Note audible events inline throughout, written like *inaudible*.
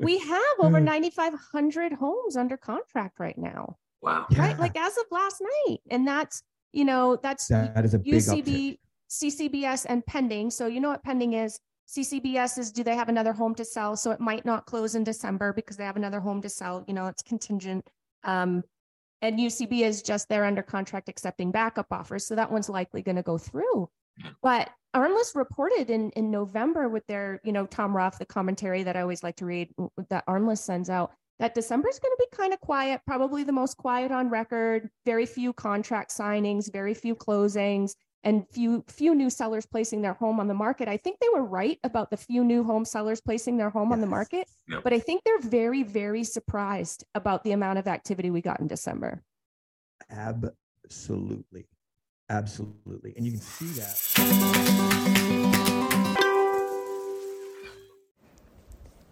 we have over 9,500 homes under contract right now. Wow. Yeah. Right. Like as of last night. And that's, you know, that's that is a UCB, uptick. CCBS and pending. So you know what pending is? CCBS is do they have another home to sell? So it might not close in December because they have another home to sell. You know, it's contingent. Um, and UCB is just they're under contract accepting backup offers. So that one's likely going to go through. But ARMLS reported in in November with their, you know, Tom Ruff, the commentary that I always like to read that ARMLS sends out, that December is going to be kind of quiet, probably the most quiet on record. Very few contract signings, very few closings, and few few new sellers placing their home on the market. I think they were right about the few new home sellers placing their home yes. on the market, yep. but I think they're very very surprised about the amount of activity we got in December. Absolutely. Absolutely. And you can see that.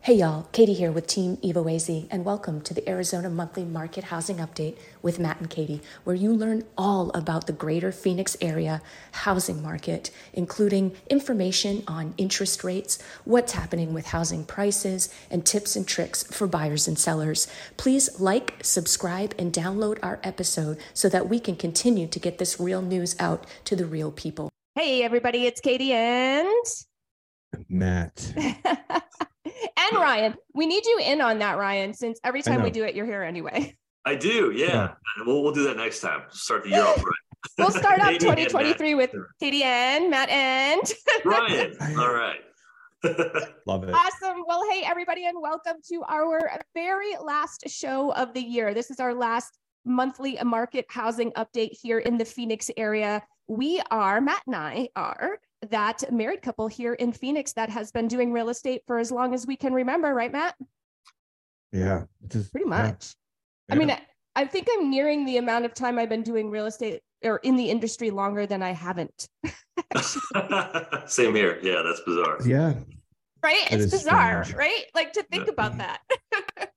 Hey y'all, Katie here with Team Evo AZ, and welcome to the Arizona Monthly Market Housing Update with Matt and Katie, where you learn all about the greater Phoenix area housing market, including information on interest rates, what's happening with housing prices, and tips and tricks for buyers and sellers. Please like, subscribe, and download our episode so that we can continue to get this real news out to the real people. Hey everybody, it's Katie and Matt. *laughs* and Ryan. We need you in on that, Ryan, since every time we do it, you're here anyway. *laughs* I do, yeah. yeah. We'll we'll do that next time. Start the year off right. *laughs* we'll start off 2023 with Katie and Matt and *laughs* Ryan. All right. Love it. Awesome. Well, hey, everybody, and welcome to our very last show of the year. This is our last monthly market housing update here in the Phoenix area. We are, Matt and I are that married couple here in Phoenix that has been doing real estate for as long as we can remember, right, Matt? Yeah, just, pretty much. Yeah. I mean, I, I think I'm nearing the amount of time I've been doing real estate or in the industry longer than I haven't. *laughs* *laughs* Same here. Yeah, that's bizarre. Yeah. Right? That it's bizarre, strange. right? Like to think yeah. about that. *laughs*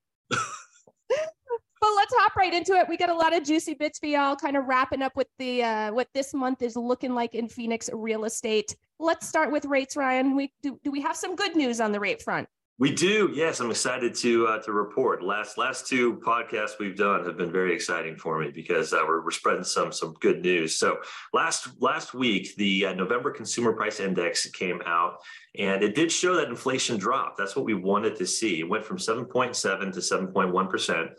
but let's hop right into it. We got a lot of juicy bits for y'all, kind of wrapping up with the uh, what this month is looking like in Phoenix real estate. Let's start with rates, Ryan. We do, do we have some good news on the rate front? We do. Yes, I'm excited to uh, to report. Last last two podcasts we've done have been very exciting for me because uh, we're, we're spreading some some good news. So last last week, the uh, November Consumer Price Index came out, and it did show that inflation dropped. That's what we wanted to see. It went from 7.7 to 7.1 percent.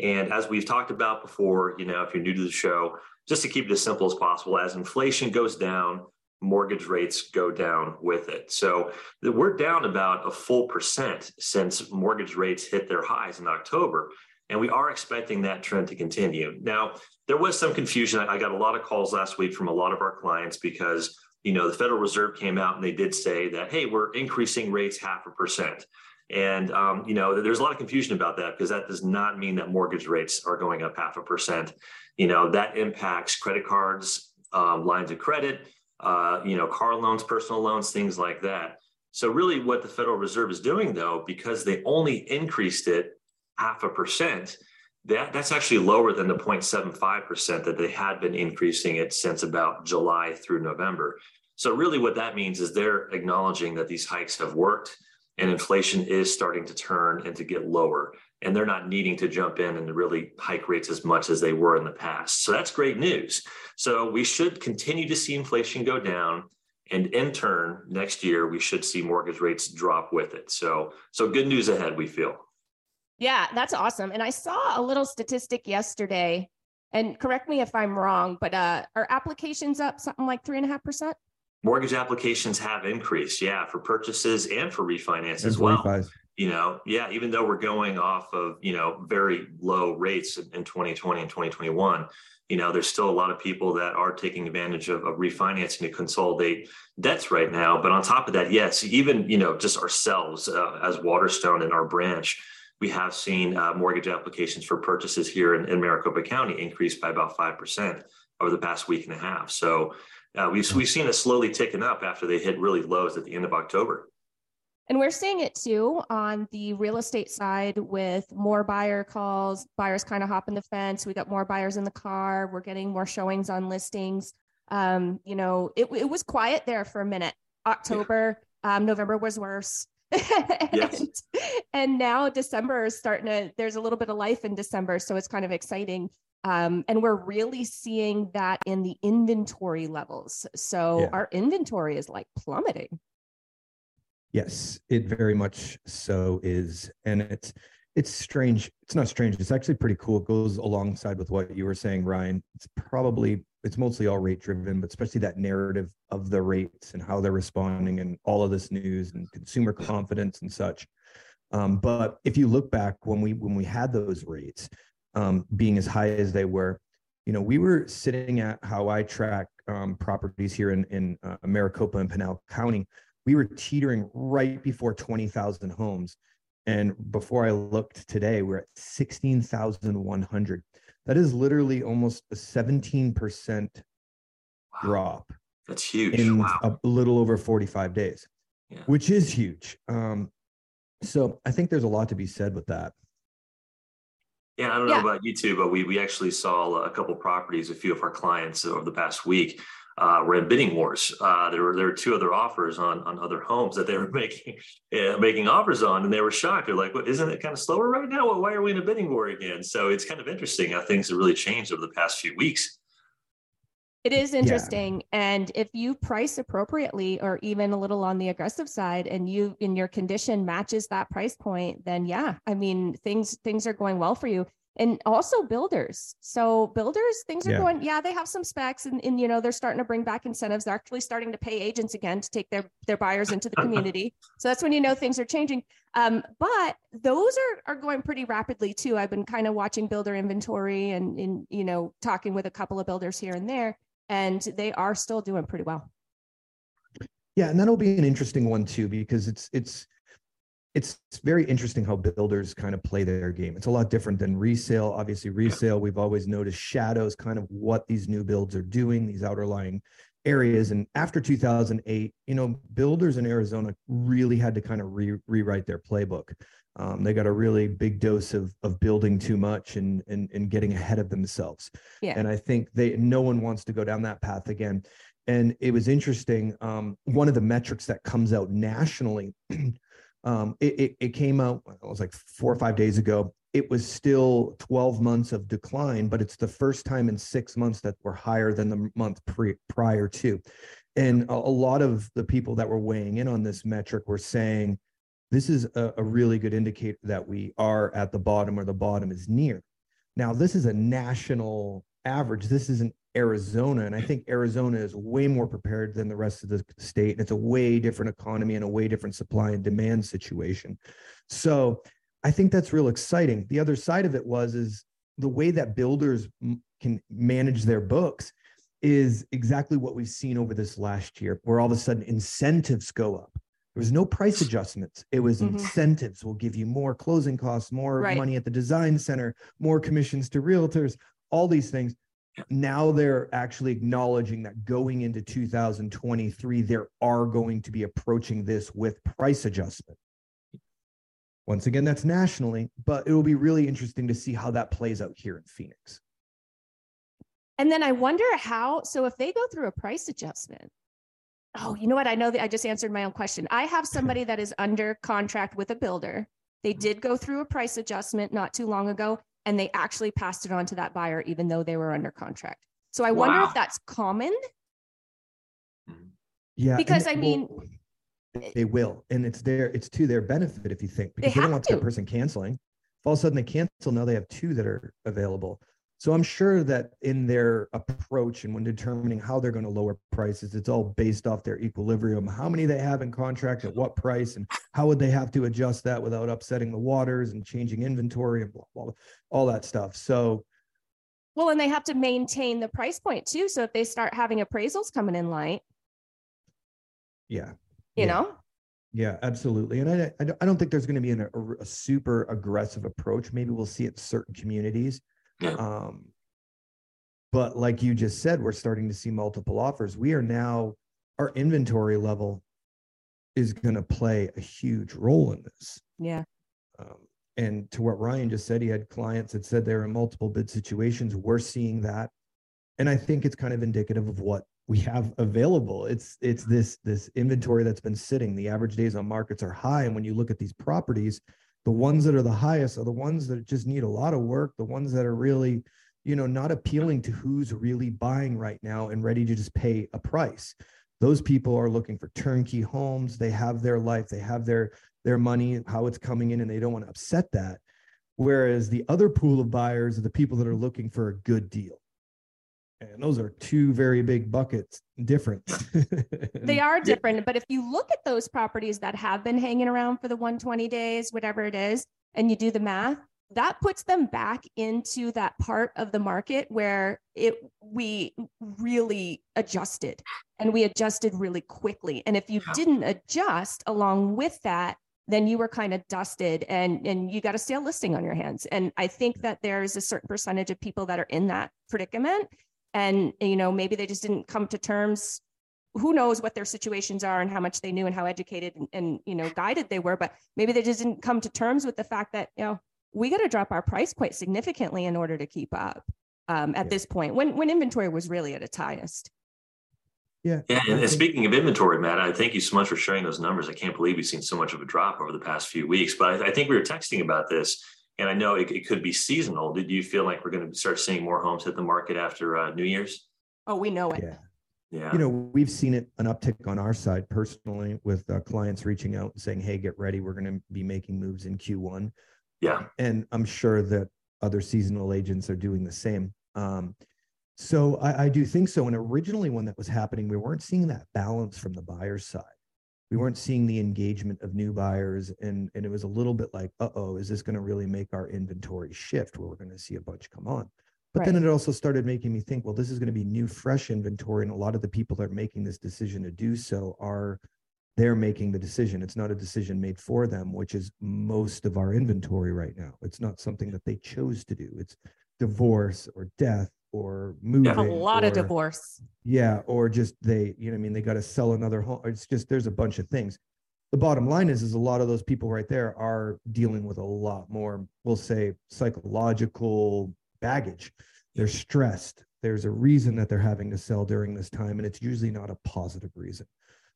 And as we've talked about before, you know, if you're new to the show, just to keep it as simple as possible, as inflation goes down, mortgage rates go down with it. So we're down about a full percent since mortgage rates hit their highs in October. And we are expecting that trend to continue. Now, there was some confusion. I got a lot of calls last week from a lot of our clients because, you know, the Federal Reserve came out and they did say that, hey, we're increasing rates half a percent. And um, you know, there's a lot of confusion about that because that does not mean that mortgage rates are going up half a percent. You know, that impacts credit cards, um, lines of credit, uh, you know, car loans, personal loans, things like that. So really, what the Federal Reserve is doing, though, because they only increased it half a percent, that that's actually lower than the 0.75 percent that they had been increasing it since about July through November. So really, what that means is they're acknowledging that these hikes have worked and inflation is starting to turn and to get lower. And they're not needing to jump in and really hike rates as much as they were in the past. So that's great news. So we should continue to see inflation go down. And in turn next year we should see mortgage rates drop with it. So so good news ahead we feel. Yeah that's awesome. And i saw a little statistic yesterday and correct me if i'm wrong but uh are applications up something like three and a half percent mortgage applications have increased yeah for purchases and for refinance as well. you know yeah even though we're going off of you know very low rates in 2020 and 2021 you know there's still a lot of people that are taking advantage of, of refinancing to consolidate debts right now. But on top of that yes even you know just ourselves uh, as waterstone and our branch we have seen uh, mortgage applications for purchases here in, in maricopa county increase by about 5% over the past week and a half. So uh, we've, we've seen it slowly ticking up after they hit really lows at the end of October. And we're seeing it too on the real estate side with more buyer calls, buyers kind of hopping the fence. We got more buyers in the car. We're getting more showings on listings. Um, you know, it, it was quiet there for a minute. October, yeah. um, November was worse. *laughs* Yes. and, and now December is starting to, there's a little bit of life in December. So it's kind of exciting. Um, and we're really seeing that in the inventory levels. So Yeah. our inventory is like plummeting. Yes, it very much so is. And it's it's strange. It's not strange. It's actually pretty cool. It goes alongside with what you were saying, Ryan. It's probably it's mostly all rate driven, but especially that narrative of the rates and how they're responding and all of this news and consumer confidence and such. Um, but if you look back when we when we had those rates um, being as high as they were, you know, we were sitting at how I track um, properties here in in uh, Maricopa and Pinal County we were teetering right before 20,000 homes. And before I looked today, we're at 16,100. That is literally almost a 17% Wow, drop That's huge. in wow. a little over 45 days, Yeah. which is huge. Um, so I think there's a lot to be said with that. Yeah, I don't Yeah. know about you two, but we we actually saw a couple properties. A few of our clients over the past week uh, were in bidding wars. Uh, there were there were two other offers on on other homes that they were *laughs* making uh, making offers on, and they were shocked. They're like, "What? Isn't it kind of slower right now? Well, why are we in a bidding war again?" So it's kind of interesting how things have really changed over the past few weeks. It is interesting. And if you price appropriately or even a little on the aggressive side and you in your condition matches that price point, then yeah, I mean things things are going well for you. And also builders. So builders, things are Yeah. going, yeah, they have some specs and, and you know, they're starting to bring back incentives. They're actually starting to pay agents again to take their their buyers into the community. *laughs* so that's when you know things are changing. Um, but those are are going pretty rapidly too. I've been kind of watching builder inventory and in you know talking with a couple of builders here and there and they are still doing pretty well. Yeah, and that'll be an interesting one too because it's it's it's very interesting how builders kind of play their game. It's a lot different than resale. Obviously, resale we've always noticed shadows kind of what these new builds are doing, these outer lying areas. And after 2008, you know, builders in Arizona really had to kind of re- rewrite their playbook. Um, they got a really big dose of of building too much and and and getting ahead of themselves. Yeah. And I think they no one wants to go down that path again. And it was interesting. Um, one of the metrics that comes out nationally, *clears throat* um, it, it, it came out, it was like four or five days ago. It was still 12 months of decline, but it's the first time in six months that we're higher than the month pre, prior to. And a, a lot of the people that were weighing in on this metric were saying, this is a, a really good indicator that we are at the bottom or the bottom is near. Now, this is a national average. This isn't Arizona. And I think Arizona is way more prepared than the rest of the state. And it's a way different economy and a way different supply and demand situation. So I think that's real exciting. The other side of it was is the way that builders can manage their books is exactly what we've seen over this last year, where all of a sudden incentives go up. There was no price adjustments. It was Mhm. incentives will give you more closing costs, more Right. money at the design center, more commissions to realtors, all these things. Now they're actually acknowledging that going into 2023, there are going to be approaching this with price adjustment. Once again, that's nationally, but it will be really interesting to see how that plays out here in Phoenix. And then I wonder how, so if they go through a price adjustment, oh, you know what? I know that I just answered my own question. I have somebody that is under contract with a builder. They mm-hmm. did go through a price adjustment not too long ago, and they actually passed it on to that buyer, even though they were under contract. So I wonder Wow. if that's common. Mm-hmm. Yeah. Because, I will- mean, they will, and it's their it's to their benefit if you think because they, don't want to. that person canceling. If all of a sudden they cancel, now they have two that are available. So I'm sure that in their approach and when determining how they're going to lower prices, it's all based off their equilibrium, how many they have in contract at what price, and how would they have to adjust that without upsetting the waters and changing inventory and blah blah, blah all that stuff. So Well, and they have to maintain the price point too. So if they start having appraisals coming in light, yeah, you Yeah. know, Yeah, absolutely. And I, I don't- think there's going to be an, a, a super aggressive approach. Maybe we'll see it in certain communities. Yeah. Um, but like you just said, we're starting to see multiple offers. We are now, our inventory level is going to play a huge role in this. yeah, Um, and to what Ryan just said, he had clients that said they're in multiple bid situations. We're seeing that. And I think it's kind of indicative of what we have available. It's it's this this inventory that's been sitting. The average days on markets are high, and when you look at these properties, the ones that are the highest are the ones that just need a lot of work. The ones that are really, you know, not appealing to who's really buying right now and ready to just pay a price. Those people are looking for turnkey homes. They have their life. They have their their money, how it's coming in, and they don't want to upset that. Whereas the other pool of buyers are the people that are looking for a good deal and those are two very big buckets different. *laughs* They are different but if you look at those properties that have been hanging around for the 120 days whatever it is and you do the math that puts them back into that part of the market where it we really adjusted and we adjusted really quickly. And if you didn't adjust along with that then you were kind of dusted and and you got a stale listing on your hands. And i think that there's a certain percentage of people that are in that predicament and you know maybe they just didn't come to terms. Who knows what their situations are and how much they knew and how educated and, and you know guided they were but maybe they just didn't come to terms with the fact that you know we got to drop our price quite significantly in order to keep up um, at yeah. this point when when inventory was really at its highest. Yeah. Yeah and, and speaking of inventory matt i thank you so much for sharing those numbers. I can't believe we've seen so much of a drop over the past few weeks but i, I think we were texting about this and I know it, it, could be seasonal. Did you feel like we're going to start seeing more homes hit the market after uh, New Year's? Oh, we know it. Yeah. Yeah. You know, we've seen it an uptick on our side personally with uh, clients reaching out and saying, "Hey, get ready. We're going to be making moves in Q1." Yeah. And I'm sure that other seasonal agents are doing the same. Um, so I, I do think so. And originally, when that was happening, we weren't seeing that balance from the buyer's side we weren't seeing the engagement of new buyers and and it was a little bit like uh-oh is this going to really make our inventory shift where we're going to see a bunch come on? But right. then it also started making me think well this is going to be new fresh inventory and a lot of the people that are making this decision to do so are they're making the decision. It's not a decision made for them which is most of our inventory right now. It's not something that they chose to do. It's divorce or death or moving. Yeah, a lot or, of divorce. Yeah, or just they, you know, I mean, they got to sell another home. It's just there's a bunch of things. The bottom line is, is a lot of those people right there are dealing with a lot more, we'll say, psychological baggage. They're stressed. There's a reason that they're having to sell during this time, and it's usually not a positive reason.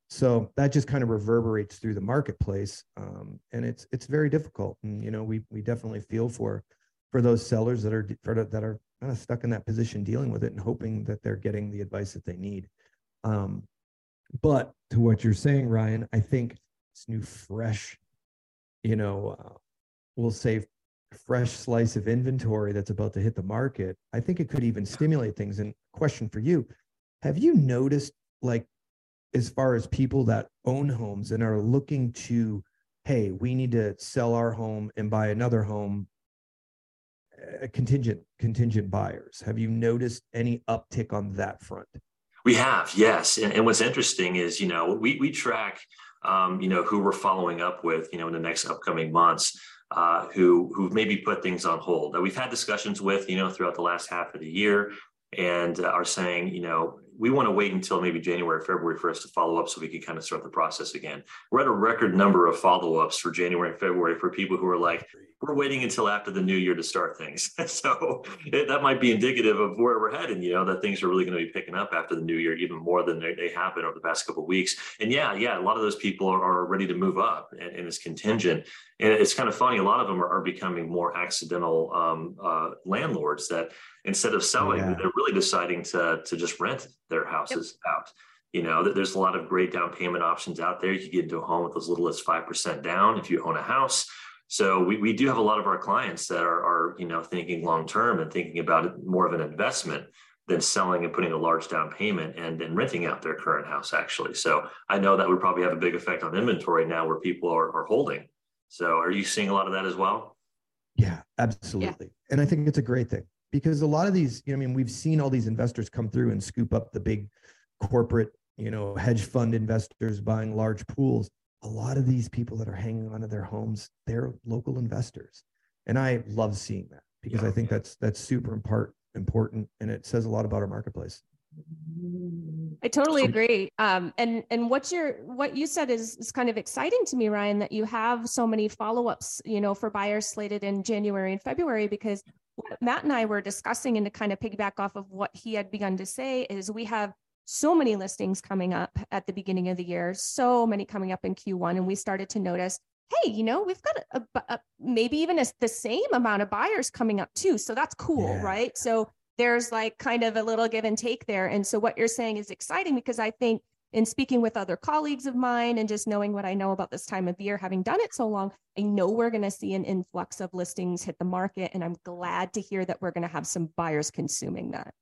So that just kind of reverberates through the marketplace, um, and it's it's very difficult. And you know, we we definitely feel for for those sellers that are that are kind of stuck in that position dealing with it and hoping that they're getting the advice that they need. Um, but to what you're saying, Ryan, I think this new fresh, you know, uh, we'll say fresh slice of inventory that's about to hit the market. I think it could even stimulate things. And question for you, have you noticed like as far as people that own homes and are looking to, hey, we need to sell our home and buy another home contingent contingent buyers. Have you noticed any uptick on that front? We have, yes. And, and what's interesting is, you know, we we track, um, you know, who we're following up with, you know, in the next upcoming months, uh, who who maybe put things on hold. That we've had discussions with, you know, throughout the last half of the year, and uh, are saying, you know, we want to wait until maybe January, February for us to follow up so we can kind of start the process again. We're at a record number of follow ups for January and February for people who are like, we're waiting until after the new year to start things. *laughs* so it, that might be indicative of where we're heading, you know, that things are really going to be picking up after the new year, even more than they, they have been over the past couple of weeks. And yeah, yeah, a lot of those people are, are ready to move up and, and, it's contingent. And it's kind of funny. A lot of them are, are becoming more accidental um, uh, landlords that instead of selling, yeah. they're really deciding to, to just rent their houses yep. out. You know, there's a lot of great down payment options out there. You can get into a home with as little as 5% down if you own a house. So we, we do have a lot of our clients that are, are you know, thinking long term and thinking about it more of an investment than selling and putting a large down payment and then renting out their current house actually. So I know that would probably have a big effect on inventory now where people are, are holding. So are you seeing a lot of that as well? Yeah, absolutely. Yeah. And I think it's a great thing because a lot of these, you know, I mean, we've seen all these investors come through and scoop up the big corporate, you know, hedge fund investors buying large pools. A lot of these people that are hanging onto their homes, they're local investors. And I love seeing that because yeah, I think yeah. that's that's super important important and it says a lot about our marketplace. I totally agree. Um, and and what's your what you said is is kind of exciting to me, Ryan, that you have so many follow ups, you know, for buyers slated in January and February because what Matt and I were discussing and to kind of piggyback off of what he had begun to say is we have so many listings coming up at the beginning of the year, so many coming up in Q1. And we started to notice, hey, you know, we've got a, a, a maybe even a, the same amount of buyers coming up too. So that's cool, yeah. right? So there's like kind of a little give and take there. And so what you're saying is exciting because I think in speaking with other colleagues of mine and just knowing what I know about this time of year, having done it so long, I know we're going to see an influx of listings hit the market. And I'm glad to hear that we're going to have some buyers consuming that.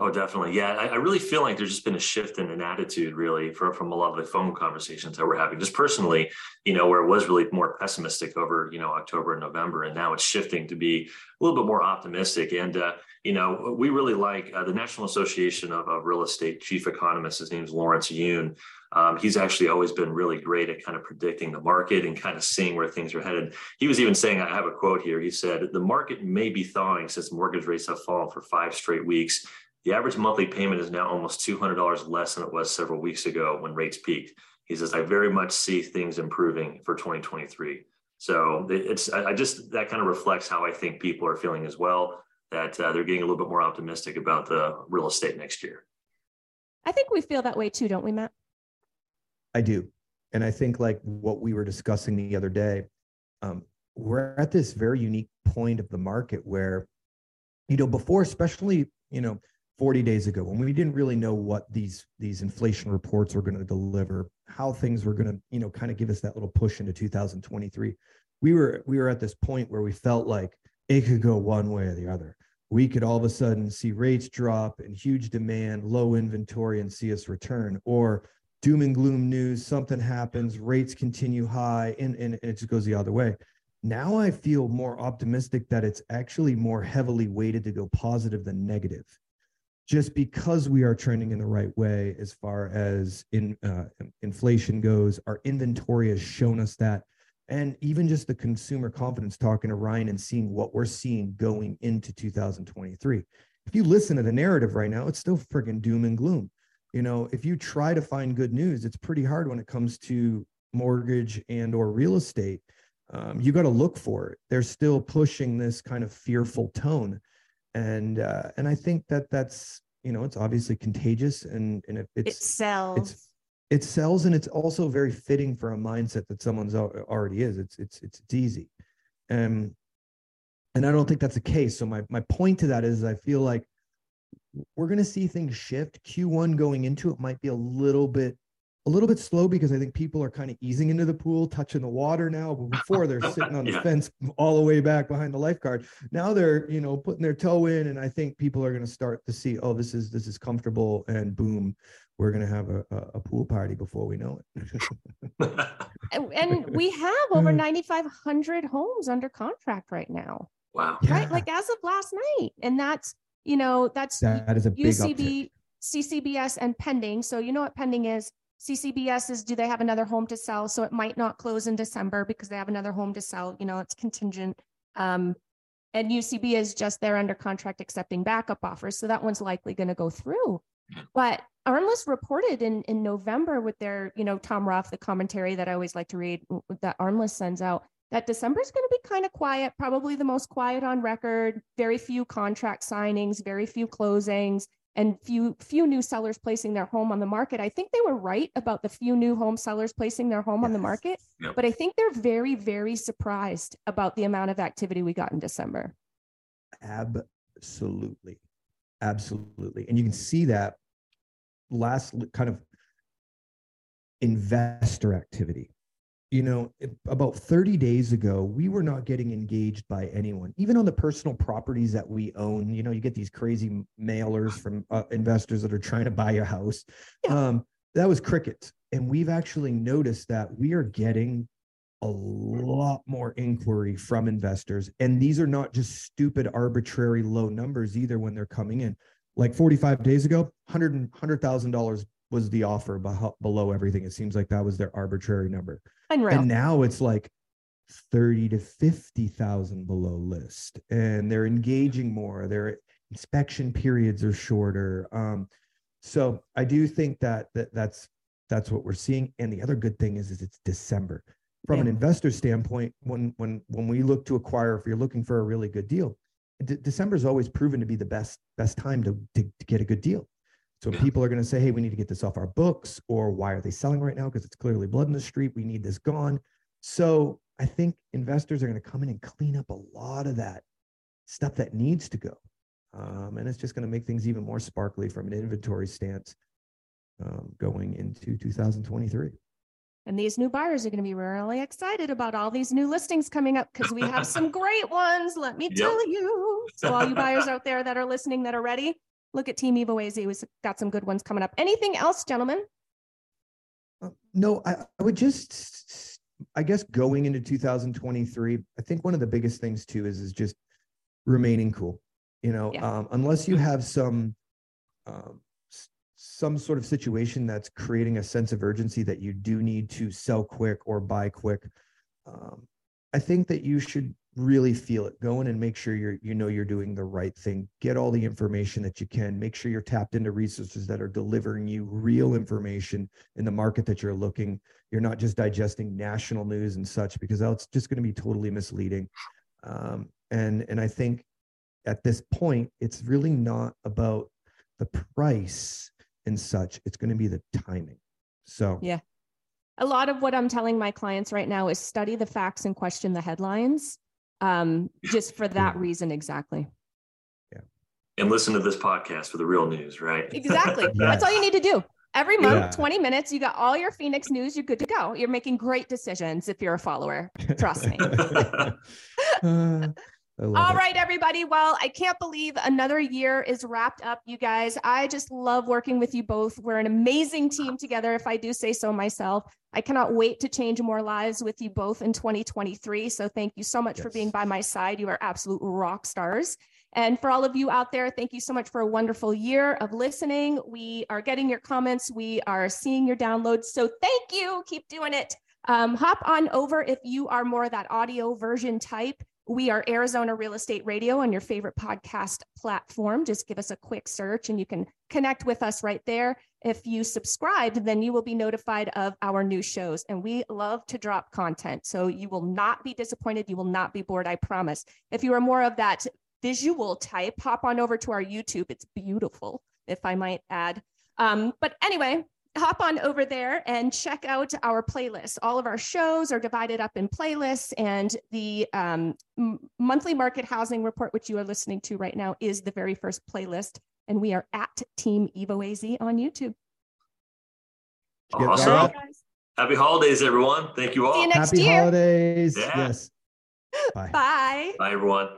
Oh, definitely. Yeah. I, I, really feel like there's just been a shift in an attitude really from, from a lot of the phone conversations that we're having. Just personally, you know, where it was really more pessimistic over, you know, October and November. And now it's shifting to be a little bit more optimistic. And, uh, you know, we really like uh, the National Association of, of, Real Estate chief economist. His name is Lawrence Yun. Um, he's actually always been really great at kind of predicting the market and kind of seeing where things are headed. He was even saying, I have a quote here. He said, The market may be thawing since mortgage rates have fallen for five straight weeks the average monthly payment is now almost $200 less than it was several weeks ago when rates peaked. He says, I very much see things improving for 2023. So it's, I just, that kind of reflects how I think people are feeling as well, that uh, they're getting a little bit more optimistic about the real estate next year. I think we feel that way too, don't we, Matt? I do. And I think like what we were discussing the other day, um, we're at this very unique point of the market where, you know, before, especially, you know, 40 days ago when we didn't really know what these these inflation reports were going to deliver how things were going to you know kind of give us that little push into 2023 we were we were at this point where we felt like it could go one way or the other. We could all of a sudden see rates drop and huge demand low inventory and see us return. Or doom and gloom news something happens rates continue high and, and, and it just goes the other way. Now i feel more optimistic that it's actually more heavily weighted to go positive than negative just because we are trending in the right way as far as in uh, inflation goes our inventory has shown us that. And even just the consumer confidence talking to ryan and seeing what we're seeing going into 2023 if you listen to the narrative right now it's still friggin' doom and gloom. You know if you try to find good news it's pretty hard when it comes to mortgage and or real estate. Um, you got to look for it. They're still pushing this kind of fearful tone and uh, and I think that that's you know it's obviously contagious and and it, it's, it sells. It's, it sells and it's also very fitting for a mindset that someone's already is. It's it's it's, it's easy, and and I don't think that's the case. So my my point to that is I feel like we're going to see things shift. Q1 going into it might be a little bit a little bit slow because I think people are kind of easing into the pool, touching the water now. But before they're *laughs* sitting on the yeah. fence all the way back behind the lifeguard. Now they're, you know, putting their toe in, and I think people are going to start to see, oh, this is this is comfortable, and boom, we're going to have a, a, pool party before we know it. *laughs* and we have *laughs* over 9,500 homes under contract right now. Wow. Right, like as of last night, and that's you know that's that is a big UCB. Uptick. CCBS and pending. So you know what pending is? CCBS is do they have another home to sell? So it might not close in December because they have another home to sell. You know, it's contingent. Um, and UCB is just there under contract accepting backup offers. So that one's likely going to go through. But ARMLS reported in, in November with their, you know, Tom Ruff, the commentary that I always like to read that ARMLS sends out, that December is going to be kind of quiet, probably the most quiet on record, very few contract signings, very few closings and few few new sellers placing their home on the market. I think they were right about the few new home sellers placing their home yes. on the market, yep. but I think they're very very surprised about the amount of activity we got in December. Absolutely. Absolutely. And you can see that last kind of investor activity you know, about 30 days ago, we were not getting engaged by anyone, even on the personal properties that we own. You know, you get these crazy mailers from uh, investors that are trying to buy a house. Yeah. Um, that was crickets. And we've actually noticed that we are getting a lot more inquiry from investors. And these are not just stupid, arbitrary low numbers either when they're coming in. Like 45 days ago, $100,000 $100, was the offer below everything. It seems like that was their arbitrary number. Unreal. And now it's like 30 to 50,000 below list and they're engaging more. Their inspection periods are shorter. Um, so I do think that, that that's that's what we're seeing. And the other good thing is, is it's December. From yeah. an investor standpoint, when when when we look to acquire, if you're looking for a really good deal, December is always proven to be the best best time to, to, to get a good deal So Yeah. people are going to say, hey, we need to get this off our books, or why are they selling right now? Because it's clearly blood in the street. We need this gone. So I think investors are going to come in and clean up a lot of that stuff that needs to go. Um, and it's just going to make things even more sparkly from an inventory stance um, going into 2023. And these new buyers are going to be really excited about all these new listings coming up because we have some *laughs* great ones. Let me Yep. tell you. So, all you buyers out there that are listening that are ready, look at Team Evo AZ. We've got some good ones coming up. Anything else, gentlemen? Uh, No, I, I would just, I guess going into 2023, I think one of the biggest things too is is just remaining cool. You know, Yeah. um, unless you have some um, some sort of situation that's creating a sense of urgency that you do need to sell quick or buy quick. Um, I think that you should really feel it. Go in and make sure you're you know you're doing the right thing. Get all the information that you can. Make sure you're tapped into resources that are delivering you real information in the market that you're looking. You're not just digesting national news and such because that's just going to be totally misleading. Um, and and I think at this point, it's really not about the price and such. It's going to be the timing. So Yeah. A lot of what I'm telling my clients right now is study the facts and question the headlines. Um, just for that reason, exactly. Yeah. And listen to this podcast for the real news, right? Exactly. *laughs* That's all you need to do. Every month, Yeah. 20 minutes, you got all your Phoenix news, you're good to go. You're making great decisions if you're a follower. Trust me. Uh, I love All it. right, everybody. Well, I can't believe another year is wrapped up, you guys. I just love working with you both. We're an amazing team together, if I do say so myself. I cannot wait to change more lives with you both in 2023. So thank you so much for being by my side. You are absolute rock stars. And for all of you out there, thank you so much for a wonderful year of listening. We are getting your comments, we are seeing your downloads. So thank you. Keep doing it. Um, hop on over if you are more that audio version type. We are Arizona Real Estate Radio on your favorite podcast platform. Just give us a quick search and you can connect with us right there. If you subscribed, then you will be notified of our new shows. And we love to drop content. So you will not be disappointed. You will not be bored, I promise. If you are more of that visual type, hop on over to our YouTube. It's beautiful, if I might add. Um, but anyway, hop on over there and check out our playlist. All of our shows are divided up in playlists, and the um, m- monthly market housing report, which you are listening to right now, is the very first playlist. And we are at Team Evo AZ on YouTube. Awesome. All right. Happy holidays, everyone. Thank you all. See you next Happy year. holidays. Yeah. Yes. *laughs* Bye. Bye. Bye, everyone.